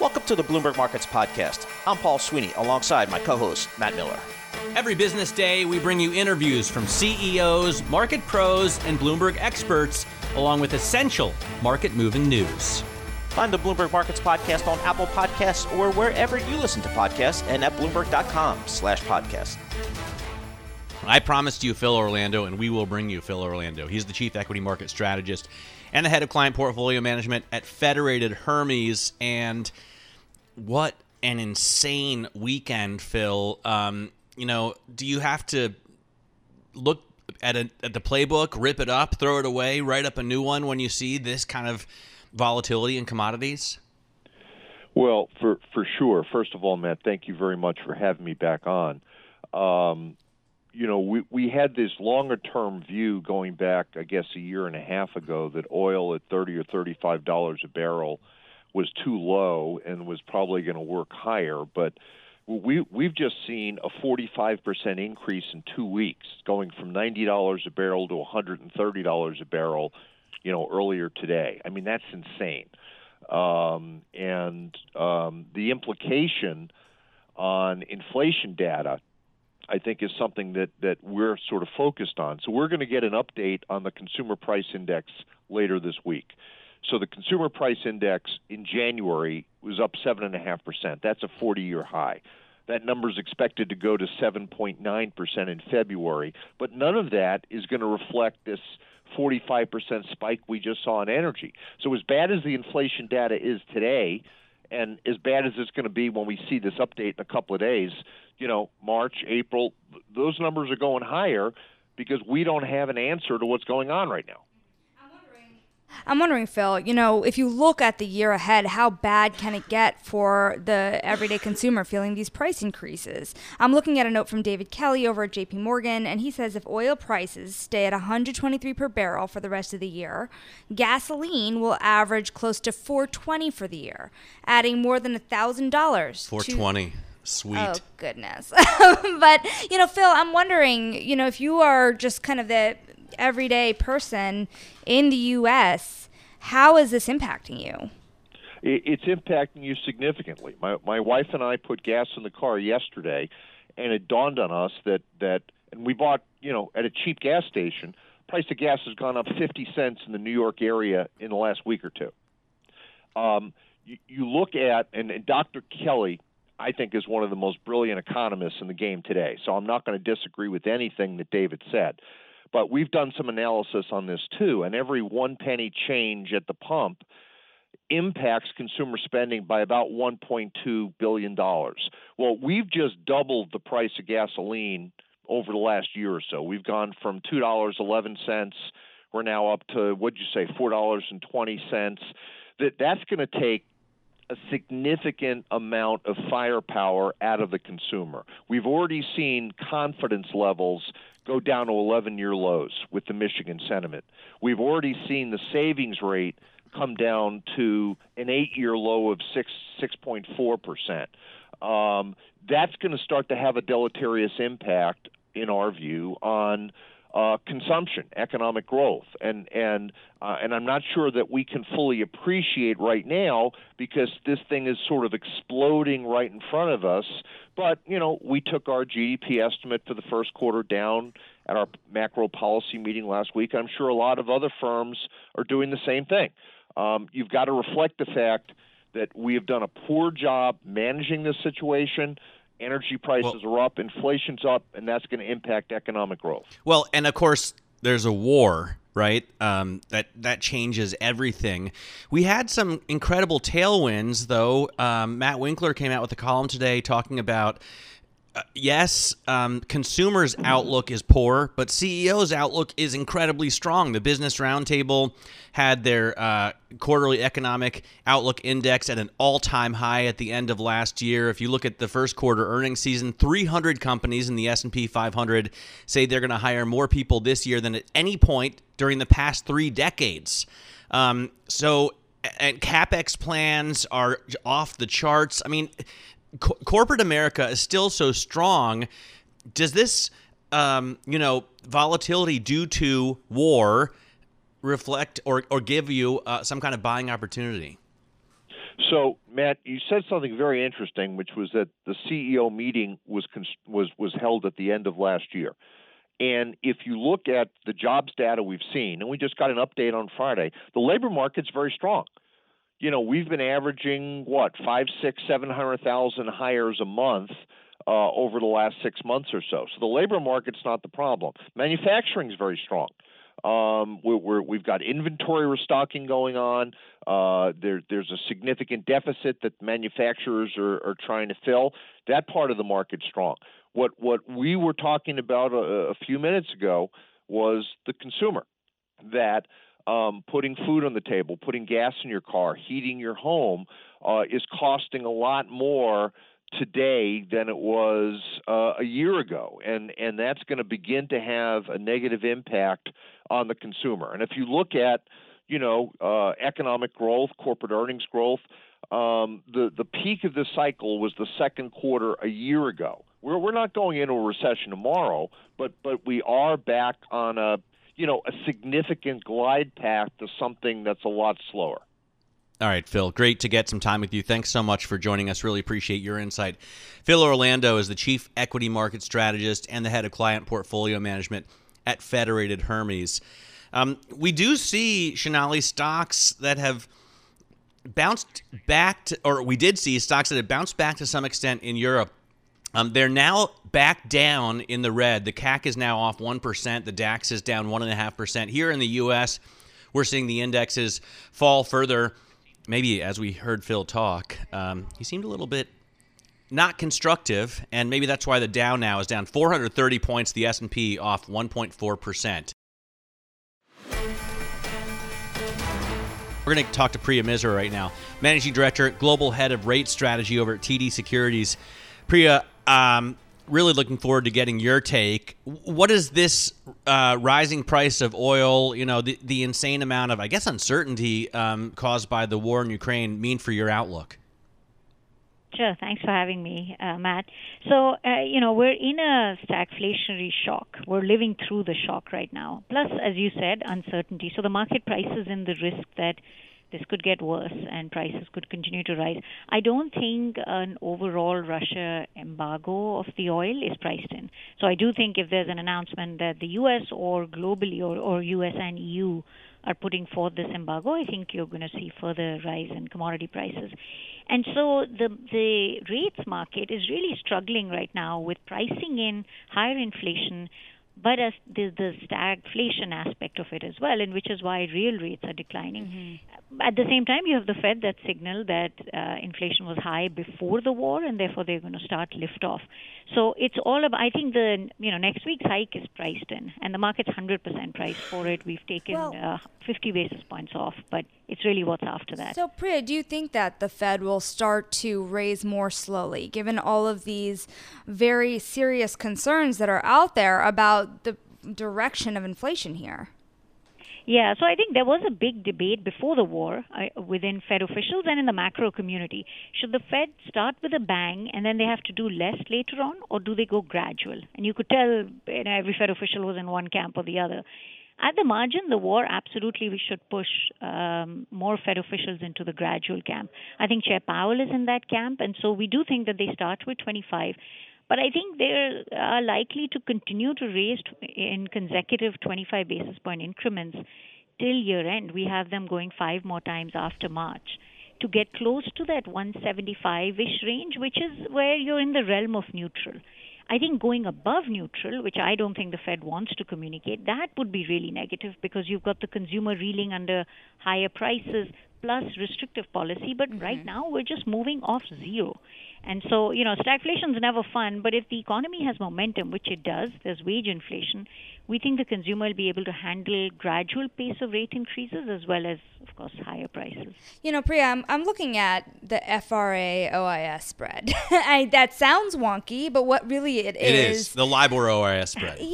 Welcome to the Bloomberg Markets Podcast. I'm Paul Sweeney alongside my co host, Matt Miller. Every business day, we bring you interviews from CEOs, market pros, and Bloomberg experts, along with essential market moving news. Find the Bloomberg Markets Podcast on Apple Podcasts or wherever you listen to podcasts and at Bloomberg.com slash podcast. I promised you Phil Orlando, and we will bring you Phil Orlando. He's the Chief Equity Market Strategist and the Head of Client Portfolio Management at Federated Hermes. And what an insane weekend, Phil. Um, you know, do you have to look at, a, at the playbook, rip it up, throw it away, write up a new one when you see this kind of volatility in commodities? Well, for for sure. First of all, Matt, thank you very much for having me back on. Um, you know, we we had this longer term view going back, I guess, a year and a half ago that oil at thirty or thirty five dollars a barrel was too low and was probably going to work higher, but we we've just seen a 45% increase in 2 weeks going from $90 a barrel to $130 a barrel you know earlier today. I mean that's insane. Um, and um, the implication on inflation data I think is something that, that we're sort of focused on. So we're going to get an update on the consumer price index later this week. So the consumer price index in January was up 7.5%. That's a 40 year high. That number is expected to go to 7.9% in February. But none of that is going to reflect this 45% spike we just saw in energy. So, as bad as the inflation data is today, and as bad as it's going to be when we see this update in a couple of days, you know, March, April, those numbers are going higher because we don't have an answer to what's going on right now. I'm wondering, Phil, you know, if you look at the year ahead, how bad can it get for the everyday consumer feeling these price increases? I'm looking at a note from David Kelly over at JP Morgan, and he says if oil prices stay at 123 per barrel for the rest of the year, gasoline will average close to 420 for the year, adding more than $1,000. 420. To- Sweet. Oh goodness. but, you know, Phil, I'm wondering, you know, if you are just kind of the everyday person in the U.S., how is this impacting you? It's impacting you significantly. My my wife and I put gas in the car yesterday, and it dawned on us that that and we bought you know at a cheap gas station. Price of gas has gone up 50 cents in the New York area in the last week or two. Um, you, you look at and, and Dr. Kelly, I think, is one of the most brilliant economists in the game today. So I'm not going to disagree with anything that David said. But we've done some analysis on this too, and every one penny change at the pump impacts consumer spending by about $1.2 billion. Well, we've just doubled the price of gasoline over the last year or so. We've gone from $2.11, we're now up to, what'd you say, $4.20. That, that's going to take a significant amount of firepower out of the consumer. We've already seen confidence levels go down to 11 year lows with the Michigan sentiment. We've already seen the savings rate come down to an eight year low of 6 6.4%. Um, that's going to start to have a deleterious impact, in our view, on uh, consumption, economic growth, and and uh, and I'm not sure that we can fully appreciate right now because this thing is sort of exploding right in front of us. But you know, we took our GDP estimate for the first quarter down at our macro policy meeting last week. I'm sure a lot of other firms are doing the same thing. Um, you've got to reflect the fact that we have done a poor job managing this situation energy prices well, are up, inflation's up, and that's going to impact economic growth. Well, and of course, there's a war, right? Um, that that changes everything. We had some incredible tailwinds, though. Um, Matt Winkler came out with a column today talking about yes, um, consumers' outlook is poor, but CEOs' outlook is incredibly strong. The Business Roundtable had their uh, quarterly economic outlook index at an all-time high at the end of last year. If you look at the first quarter earnings season, 300 companies in the S&P 500 say they're going to hire more people this year than at any point during the past three decades. Um, so and capex plans are off the charts. I mean, co- corporate America is still so strong. Does this, um, you know, volatility due to war reflect or, or give you uh, some kind of buying opportunity? So, Matt, you said something very interesting, which was that the CEO meeting was was was held at the end of last year. And if you look at the jobs data we've seen, and we just got an update on Friday, the labor market's very strong. You know, we've been averaging what five, six, seven hundred thousand hires a month uh, over the last six months or so. So the labor market's not the problem. Manufacturing is very strong. Um, we have got inventory restocking going on. Uh, there, there's a significant deficit that manufacturers are, are, trying to fill. That part of the market's strong. What what we were talking about a, a few minutes ago was the consumer that um, putting food on the table, putting gas in your car, heating your home uh, is costing a lot more today than it was uh, a year ago, and and that's going to begin to have a negative impact on the consumer. And if you look at you know uh, economic growth, corporate earnings growth, um, the the peak of this cycle was the second quarter a year ago. We're we're not going into a recession tomorrow, but but we are back on a you know a significant glide path to something that's a lot slower. All right, Phil, great to get some time with you. Thanks so much for joining us. Really appreciate your insight. Phil Orlando is the Chief Equity Market Strategist and the Head of Client Portfolio Management at Federated Hermes. Um, we do see Sonali stocks that have bounced back, to, or we did see stocks that have bounced back to some extent in Europe. Um, they're now back down in the red. The CAC is now off 1%. The DAX is down 1.5%. Here in the U.S., we're seeing the indexes fall further maybe as we heard Phil talk, um, he seemed a little bit not constructive, and maybe that's why the Dow now is down 430 points, the S&P off 1.4 percent. We're going to talk to Priya Misra right now, Managing Director, Global Head of Rate Strategy over at TD Securities. Priya, um, really looking forward to getting your take. What does this uh, rising price of oil, you know, the, the insane amount of, I guess, uncertainty um, caused by the war in Ukraine mean for your outlook? Sure. Thanks for having me, uh, Matt. So, uh, you know, we're in a stagflationary shock. We're living through the shock right now. Plus, as you said, uncertainty. So the market prices in the risk that this could get worse and prices could continue to rise. I don't think an overall Russia embargo of the oil is priced in. So I do think if there's an announcement that the US or globally or, or US and EU are putting forth this embargo, I think you're going to see further rise in commodity prices. And so the the rates market is really struggling right now with pricing in higher inflation but as there's the stagflation aspect of it as well, and which is why real rates are declining. Mm-hmm. At the same time, you have the Fed that signaled that uh, inflation was high before the war, and therefore they're going to start lift off. So it's all about. I think the you know next week's hike is priced in, and the market's 100% priced for it. We've taken well, uh, 50 basis points off, but it's really what's after that. So, Priya, do you think that the Fed will start to raise more slowly, given all of these very serious concerns that are out there about the direction of inflation here? Yeah, so I think there was a big debate before the war uh, within Fed officials and in the macro community. Should the Fed start with a bang and then they have to do less later on, or do they go gradual? And you could tell you know, every Fed official was in one camp or the other. At the margin, the war, absolutely, we should push um, more Fed officials into the gradual camp. I think Chair Powell is in that camp, and so we do think that they start with 25. But I think they are likely to continue to raise in consecutive 25 basis point increments till year end. We have them going five more times after March to get close to that 175 ish range, which is where you're in the realm of neutral. I think going above neutral, which I don't think the Fed wants to communicate, that would be really negative because you've got the consumer reeling under higher prices plus restrictive policy. But mm-hmm. right now, we're just moving off zero. And so, you know, stagflation is never fun, but if the economy has momentum, which it does, there's wage inflation, we think the consumer will be able to handle gradual pace of rate increases as well as, of course, higher prices. You know, Priya, I'm, I'm looking at the FRA OIS spread. I, that sounds wonky, but what really it, it is, is. the LIBOR OIS spread. Yes,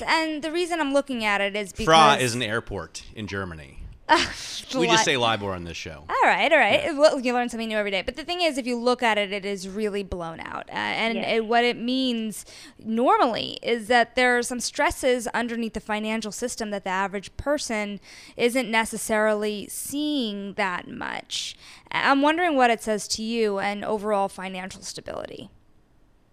yes, and the reason I'm looking at it is because FRA is an airport in Germany. we just say LIBOR on this show. All right, all right. Well, you learn something new every day. But the thing is, if you look at it, it is really blown out. Uh, and Yes. it, what it means normally is that there are some stresses underneath the financial system that the average person isn't necessarily seeing that much. I'm wondering what it says to you and overall financial stability.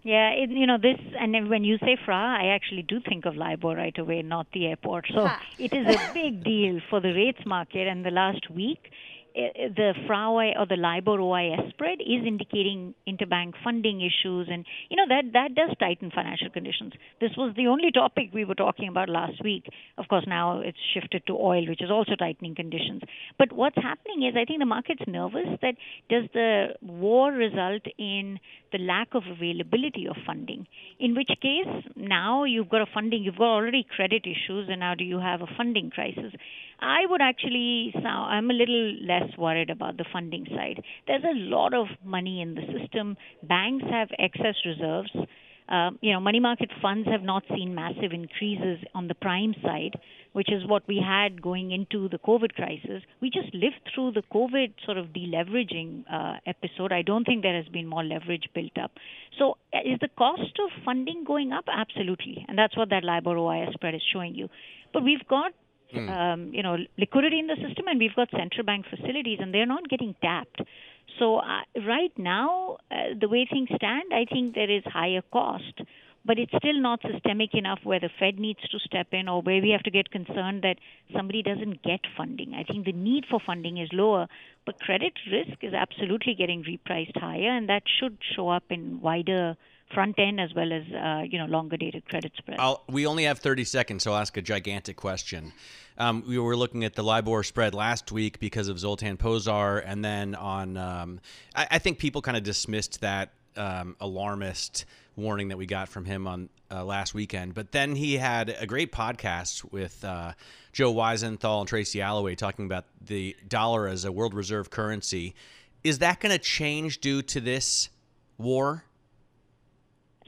Yeah, it, you know this, and when you say FRA, I actually do think of LIBOR right away, not the airport. So it is a big deal for the rates market. And the last week, eh, the FRA or the LIBOR OIS spread is indicating interbank funding issues, and you know that that does tighten financial conditions. This was the only topic we were talking about last week. Of course, now it's shifted to oil, which is also tightening conditions. But what's happening is, I think the market's nervous that does the war result in the lack of availability of funding? In which case, now you've got a funding, you've got already credit issues, and now do you have a funding crisis? I would actually I'm a little less worried about the funding side. There's a lot of money in the system. Banks have excess reserves. Uh, you know, money market funds have not seen massive increases on the prime side, which is what we had going into the COVID crisis. We just lived through the COVID sort of deleveraging uh, episode. I don't think there has been more leverage built up. So, uh, is the cost of funding going up? Absolutely, and that's what that LIBOR OIS spread is showing you. But we've got um, you know liquidity in the system, and we've got central bank facilities, and they're not getting tapped. So uh, right now, uh, the way things stand, I think there is higher cost, but it's still not systemic enough where the Fed needs to step in or where we have to get concerned that somebody doesn't get funding. I think the need for funding is lower, but credit risk is absolutely getting repriced higher, and that should show up in wider front end as well as uh, you know longer dated credit spreads. I'll, we only have 30 seconds, so I'll ask a gigantic question. Um, we were looking at the LIBOR spread last week because of Zoltan Pozsar, and then on, um, I, I think people kind of dismissed that um, alarmist warning that we got from him on uh, last weekend. But then he had a great podcast with uh, Joe Weisenthal and Tracy Alloway talking about the dollar as a world reserve currency. Is that going to change due to this war?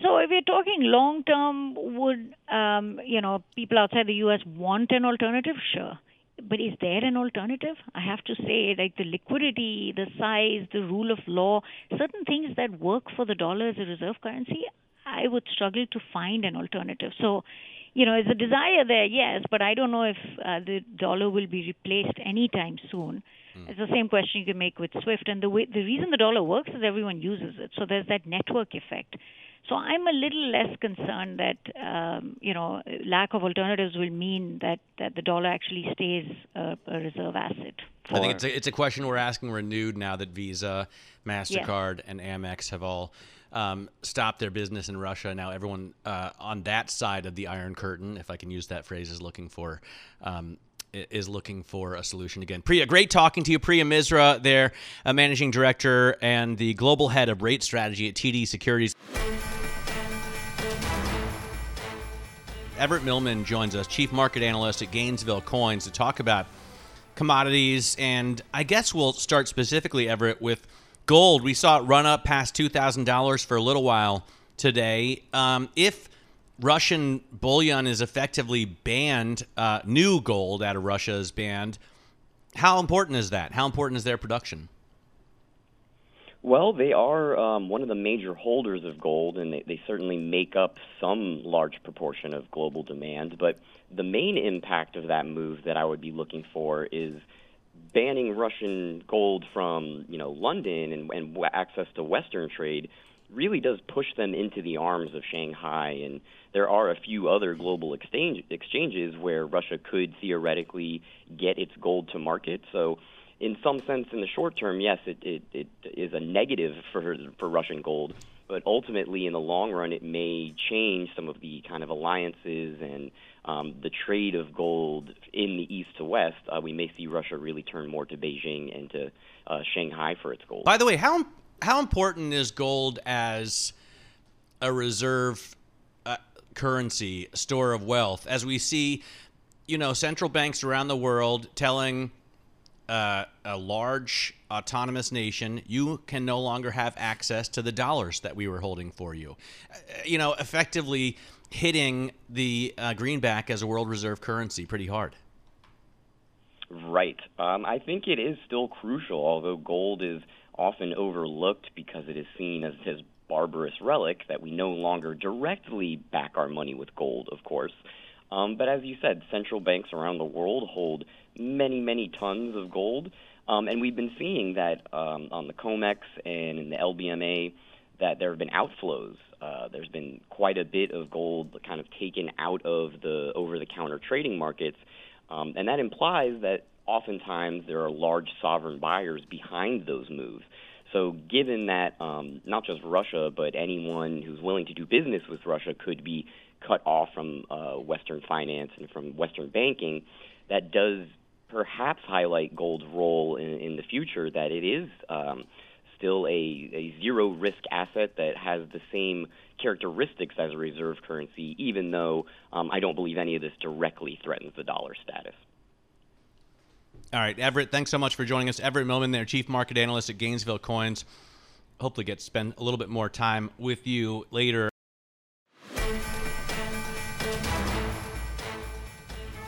So if we're talking long term, would um, you know people outside the U.S. want an alternative? Sure, but is there an alternative? I have to say, like the liquidity, the size, the rule of law, certain things that work for the dollar as a reserve currency, I would struggle to find an alternative. So. You know, is a desire there? Yes, but I don't know if uh, the dollar will be replaced anytime soon. It's the same question you can make with SWIFT, and the way the reason the dollar works is everyone uses it. So there's that network effect. So I'm a little less concerned that um, you know lack of alternatives will mean that, that the dollar actually stays a, a reserve asset. I think it's a, it's a question we're asking renewed now that Visa, Mastercard, and Amex have all um, stopped their business in Russia. Now everyone uh, on that side of the Iron Curtain, if I can use that phrase, is looking for. Um, is looking for a solution again. Priya, great talking to you. Priya Misra, there, uh, managing director and the global head of rate strategy at TD Securities. Everett Millman joins us, chief market analyst at Gainesville Coins, to talk about commodities. And I guess we'll start specifically, Everett, with gold. We saw it run up past $2,000 for a little while today. Um, if Russian bullion is effectively banned, uh, new gold out of Russia is banned, how important is that? How important is their production? Well, they are um, one of the major holders of gold, and they, they certainly make up some large proportion of global demand. But the main impact of that move that I would be looking for is banning Russian gold from, you know, London and, and access to Western trade really does push them into the arms of Shanghai. And there are a few other global exchange, exchanges where Russia could theoretically get its gold to market. So in some sense, in the short term, yes, it, it, it is a negative for for Russian gold. But ultimately, in the long run, it may change some of the kind of alliances and um, the trade of gold in the east to west. Uh, we may see Russia really turn more to Beijing and to uh, Shanghai for its gold. By the way, how how important is gold as a reserve uh, currency, store of wealth? As we see, you know, central banks around the world telling uh, a large autonomous nation, you can no longer have access to the dollars that we were holding for you. Uh, you know, effectively hitting the uh, greenback as a world reserve currency pretty hard. Right. Um, I think it is still crucial, although gold is often overlooked because it is seen as this barbarous relic that we no longer directly back our money with gold, of course. Um, but as you said, central banks around the world hold many, many tons of gold. Um, and we've been seeing that um, on the COMEX and in the LBMA that there have been outflows. Uh, there's been quite a bit of gold kind of taken out of the over the counter trading markets. Um, and that implies that oftentimes there are large sovereign buyers behind those moves. So, given that um, not just Russia, but anyone who's willing to do business with Russia could be cut off from uh, Western finance and from Western banking, that does perhaps highlight gold's role in, in the future. That it is um, still a, a zero risk asset that has the same characteristics as a reserve currency, even though um, I don't believe any of this directly threatens the dollar status. All right, Everett, thanks so much for joining us. Everett Millman, there, chief market analyst at Gainesville Coins. Hopefully, get to spend a little bit more time with you later.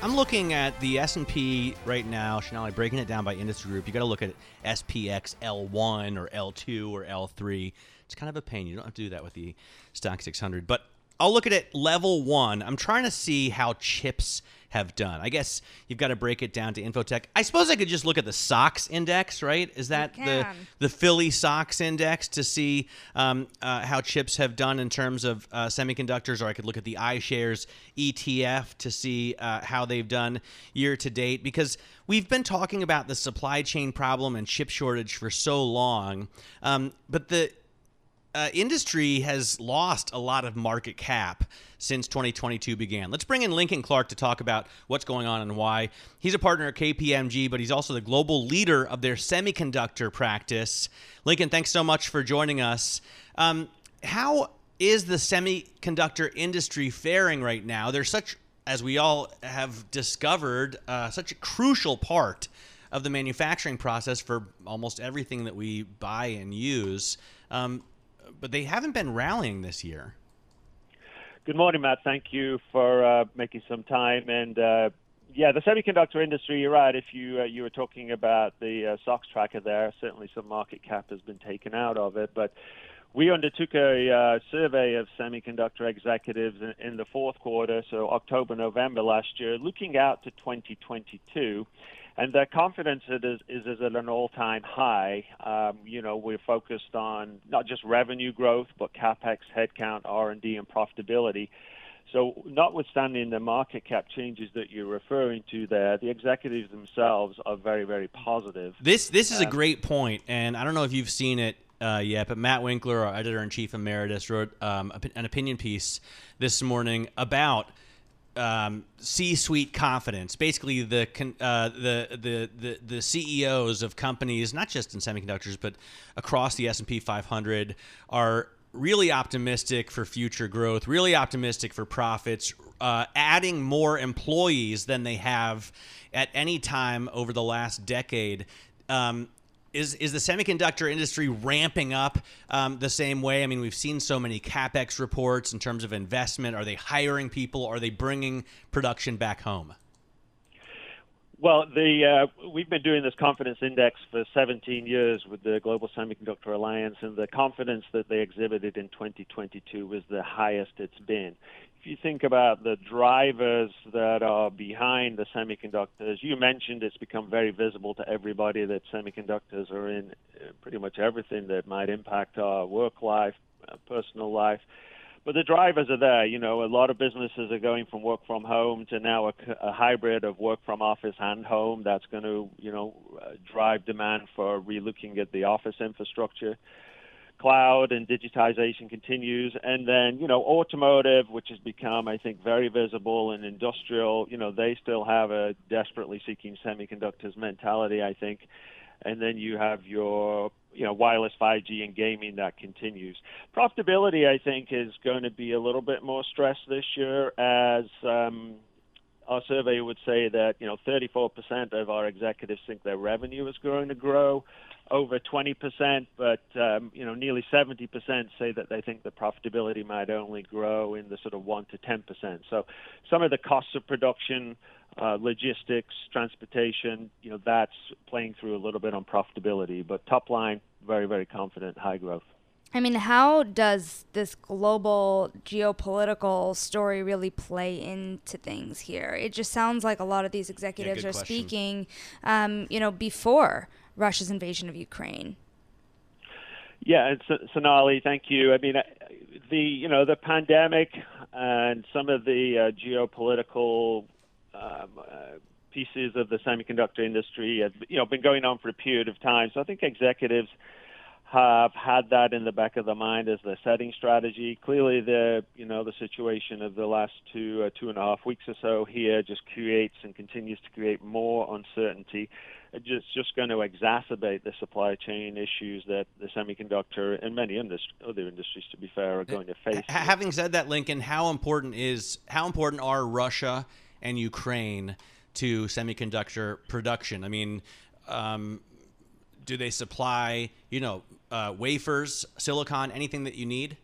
I'm looking at the S&P right now, Chanel, breaking it down by industry group. You got to look at SPX L1 or L2 or L3. It's kind of a pain. You don't have to do that with the Stoxx 600. But I'll look at it level one. I'm trying to see how chips have done. I guess you've got to break it down to Infotech. I suppose I could just look at the SOX index, right? Is that the the Philly SOX index to see um, uh, how chips have done in terms of uh, semiconductors, or I could look at the iShares ETF to see uh, how they've done year to date because we've been talking about the supply chain problem and chip shortage for so long, um, but the uh, industry has lost a lot of market cap since 2022 began. Let's bring in Lincoln Clark to talk about what's going on and why. He's a partner at KPMG, but he's also the global leader of their semiconductor practice. Lincoln, thanks so much for joining us. Um, how is the semiconductor industry faring right now? There's such, as we all have discovered, uh, such a crucial part of the manufacturing process for almost everything that we buy and use. Um, but they haven't been rallying this year. Good morning, Matt. Thank you for uh, making some time. And uh, yeah, the semiconductor industry. You're right. If you uh, you were talking about the uh, SOX tracker there, certainly some market cap has been taken out of it. But we undertook a uh, survey of semiconductor executives in, in the fourth quarter, so October, November last year, looking out to 2022 and their confidence is, is, is at an all-time high. Um, you know, we're focused on not just revenue growth, but capex, headcount, R&D, and profitability. So, notwithstanding the market cap changes that you're referring to there, the executives themselves are very, very positive. This this is um, a great point, and I don't know if you've seen it uh, yet, but Matt Winkler, our editor in chief emeritus, wrote um, an opinion piece this morning about um, C-suite confidence. Basically, the, uh, the the the the CEOs of companies, not just in semiconductors, but across the S and P 500, are really optimistic for future growth. Really optimistic for profits. Uh, adding more employees than they have at any time over the last decade. Um, is is the semiconductor industry ramping up um, the same way? I mean, we've seen so many capex reports in terms of investment. Are they hiring people? Are they bringing production back home? Well, the uh, we've been doing this confidence index for 17 years with the Global Semiconductor Alliance, and the confidence that they exhibited in 2022 was the highest it's been if you think about the drivers that are behind the semiconductors, you mentioned it's become very visible to everybody that semiconductors are in uh, pretty much everything that might impact our work life, uh, personal life. But the drivers are there. You know, a lot of businesses are going from work from home to now a, a hybrid of work from office and home. That's going to, you know, uh, drive demand for relooking at the office infrastructure cloud and digitization continues. And then, you know, automotive, which has become, I think, very visible, and industrial, you know, they still have a desperately seeking semiconductors mentality, I think. And then you have your, you know, wireless 5G and gaming that continues. Profitability, I think, is going to be a little bit more stressed this year as um, our survey would say that you know 34% of our executives think their revenue is going to grow over 20%, but um, you know nearly 70% say that they think the profitability might only grow in the sort of 1 to 10%. So some of the costs of production uh, logistics, transportation, you know, that's playing through a little bit on profitability. But top line, very, very confident, high growth. I mean, how does this global geopolitical story really play into things here? It just sounds like a lot of these executives yeah, are question. speaking, um, you know, before Russia's invasion of Ukraine. Yeah, and Sonali, thank you. I mean, uh, the you know the pandemic and some of the uh, geopolitical uh, pieces of the semiconductor industry have you know been going on for a period of time. So I think executives have had that in the back of the mind as their setting strategy. Clearly, the you know the situation of the last two uh, two and a half weeks or so here just creates and continues to create more uncertainty. It's just just going to exacerbate the supply chain issues that the semiconductor and many other industries, to be fair, are going to face. Having said that, Lincoln, how important is how important are Russia and Ukraine to semiconductor production? I mean. Um, do they supply, you know, uh, wafers, silicon, anything that you need?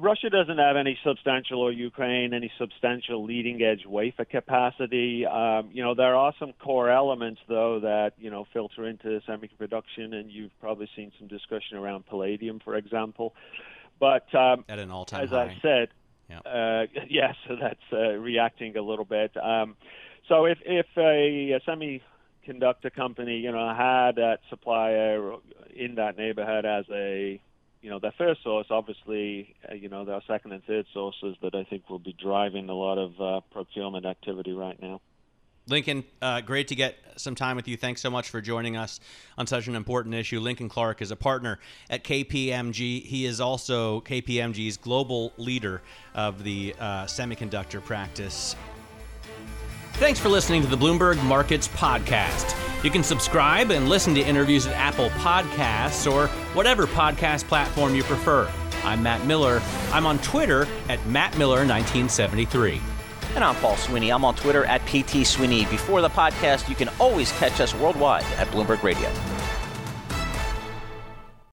Russia doesn't have any substantial, or Ukraine, any substantial leading edge wafer capacity. Um, you know, there are some core elements, though, that, you know, filter into semiconductor production, and you've probably seen some discussion around palladium, for example. But um, at an all time as high. I said, yeah, uh, yeah so that's uh, reacting a little bit. Um, so if, if a, a semi conductor company, you know, had that supplier in that neighborhood as a, you know, their first source. Obviously, uh, you know, there are second and third sources that I think will be driving a lot of uh, procurement activity right now. Lincoln, uh, great to get some time with you. Thanks so much for joining us on such an important issue. Lincoln Clark is a partner at KPMG. He is also KPMG's global leader of the uh, semiconductor practice Thanks for listening to the Bloomberg Markets Podcast. You can subscribe and listen to interviews at Apple Podcasts or whatever podcast platform you prefer. I'm Matt Miller. I'm on Twitter at MattMiller1973. And I'm Paul Sweeney. I'm on Twitter at PT Sweeney. Before the podcast, you can always catch us worldwide at Bloomberg Radio.